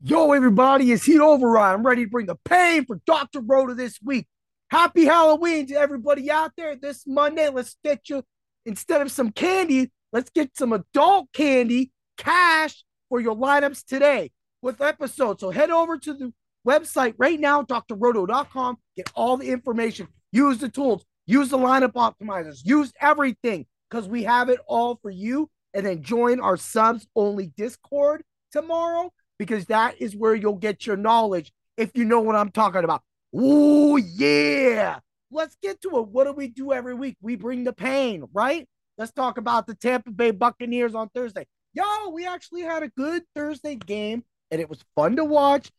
Yo, everybody, it's Heat Override. I'm ready to bring the pain for Dr. Roto this week. Happy Halloween to everybody out there this Monday. Let's get you, instead of some candy, let's get some adult candy, cash for your lineups today with episodes. So head over to the website right now, drroto.com. Get all the information. Use the tools, use the lineup optimizers, use everything because we have it all for you. And then join our subs only Discord tomorrow because that is where you'll get your knowledge if you know what I'm talking about. Oh, yeah. Let's get to it. What do we do every week? We bring the pain, right? Let's talk about the Tampa Bay Buccaneers on Thursday. Yo, we actually had a good Thursday game and it was fun to watch.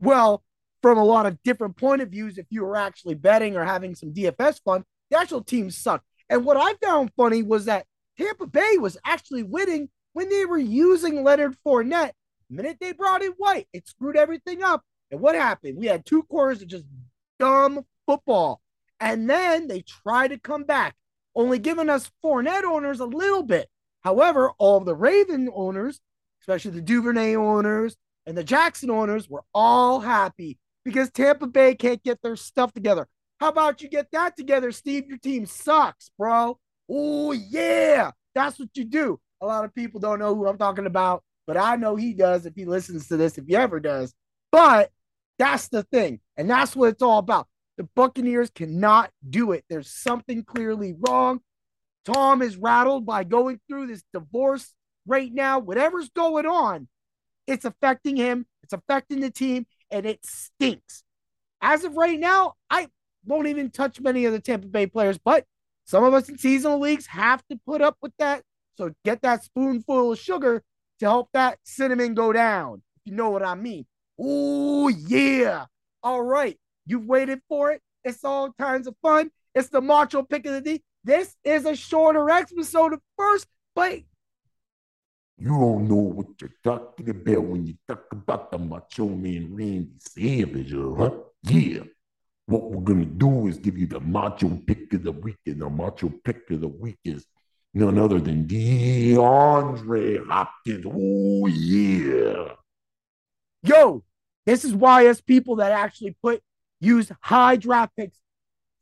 Well, from a lot of different point of views, if you were actually betting or having some DFS fun, the actual team sucked. And what I found funny was that Tampa Bay was actually winning when they were using Leonard Fournette minute they brought in White, it screwed everything up. And what happened? We had two quarters of just dumb football. And then they tried to come back, only giving us Fournette owners a little bit. However, all of the Raven owners, especially the Duvernay owners and the Jackson owners, were all happy because Tampa Bay can't get their stuff together. How about you get that together, Steve? Your team sucks, bro. Oh, yeah. That's what you do. A lot of people don't know who I'm talking about but I know he does if he listens to this, if he ever does. But that's the thing. And that's what it's all about. The Buccaneers cannot do it. There's something clearly wrong. Tom is rattled by going through this divorce right now. Whatever's going on, it's affecting him, it's affecting the team, and it stinks. As of right now, I won't even touch many of the Tampa Bay players, but some of us in seasonal leagues have to put up with that. So get that spoonful of sugar to help that cinnamon go down. If you know what I mean. Oh, yeah. All right. You've waited for it. It's all kinds of fun. It's the Macho Pick of the D. This is a shorter episode of first, but you don't know what you're talking about when you talk about the Macho Man Randy Savage, huh? Yeah. What we're gonna do is give you the Macho Pick of the Week, and the Macho Pick of the Week is none other than DeAndre Hopkins. Oh, yeah. Yo, this is why us people that actually put use high draft picks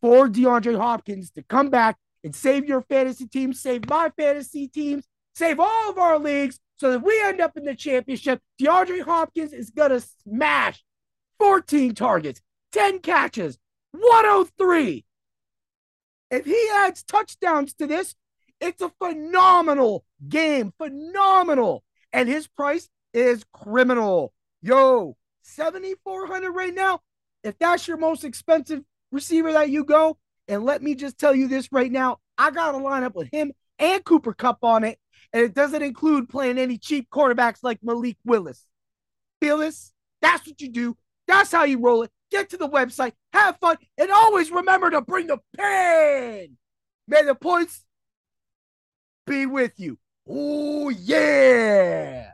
for DeAndre Hopkins to come back and save your fantasy team, save my fantasy teams, save all of our leagues so that we end up in the championship. DeAndre Hopkins is going to smash 14 targets, 10 catches, 103. If he adds touchdowns to this, it's a phenomenal game. Phenomenal. And his price is criminal. Yo, 7,400 right now. If that's your most expensive receiver that you go, and let me just tell you this right now, I got a lineup with him and Cooper Kupp on it, and it doesn't include playing any cheap quarterbacks like Malik Willis. Feel this? That's what you do. That's how you roll it. Get to the website, have fun, and always remember to bring the pen. May the points be with you. Oh, yeah.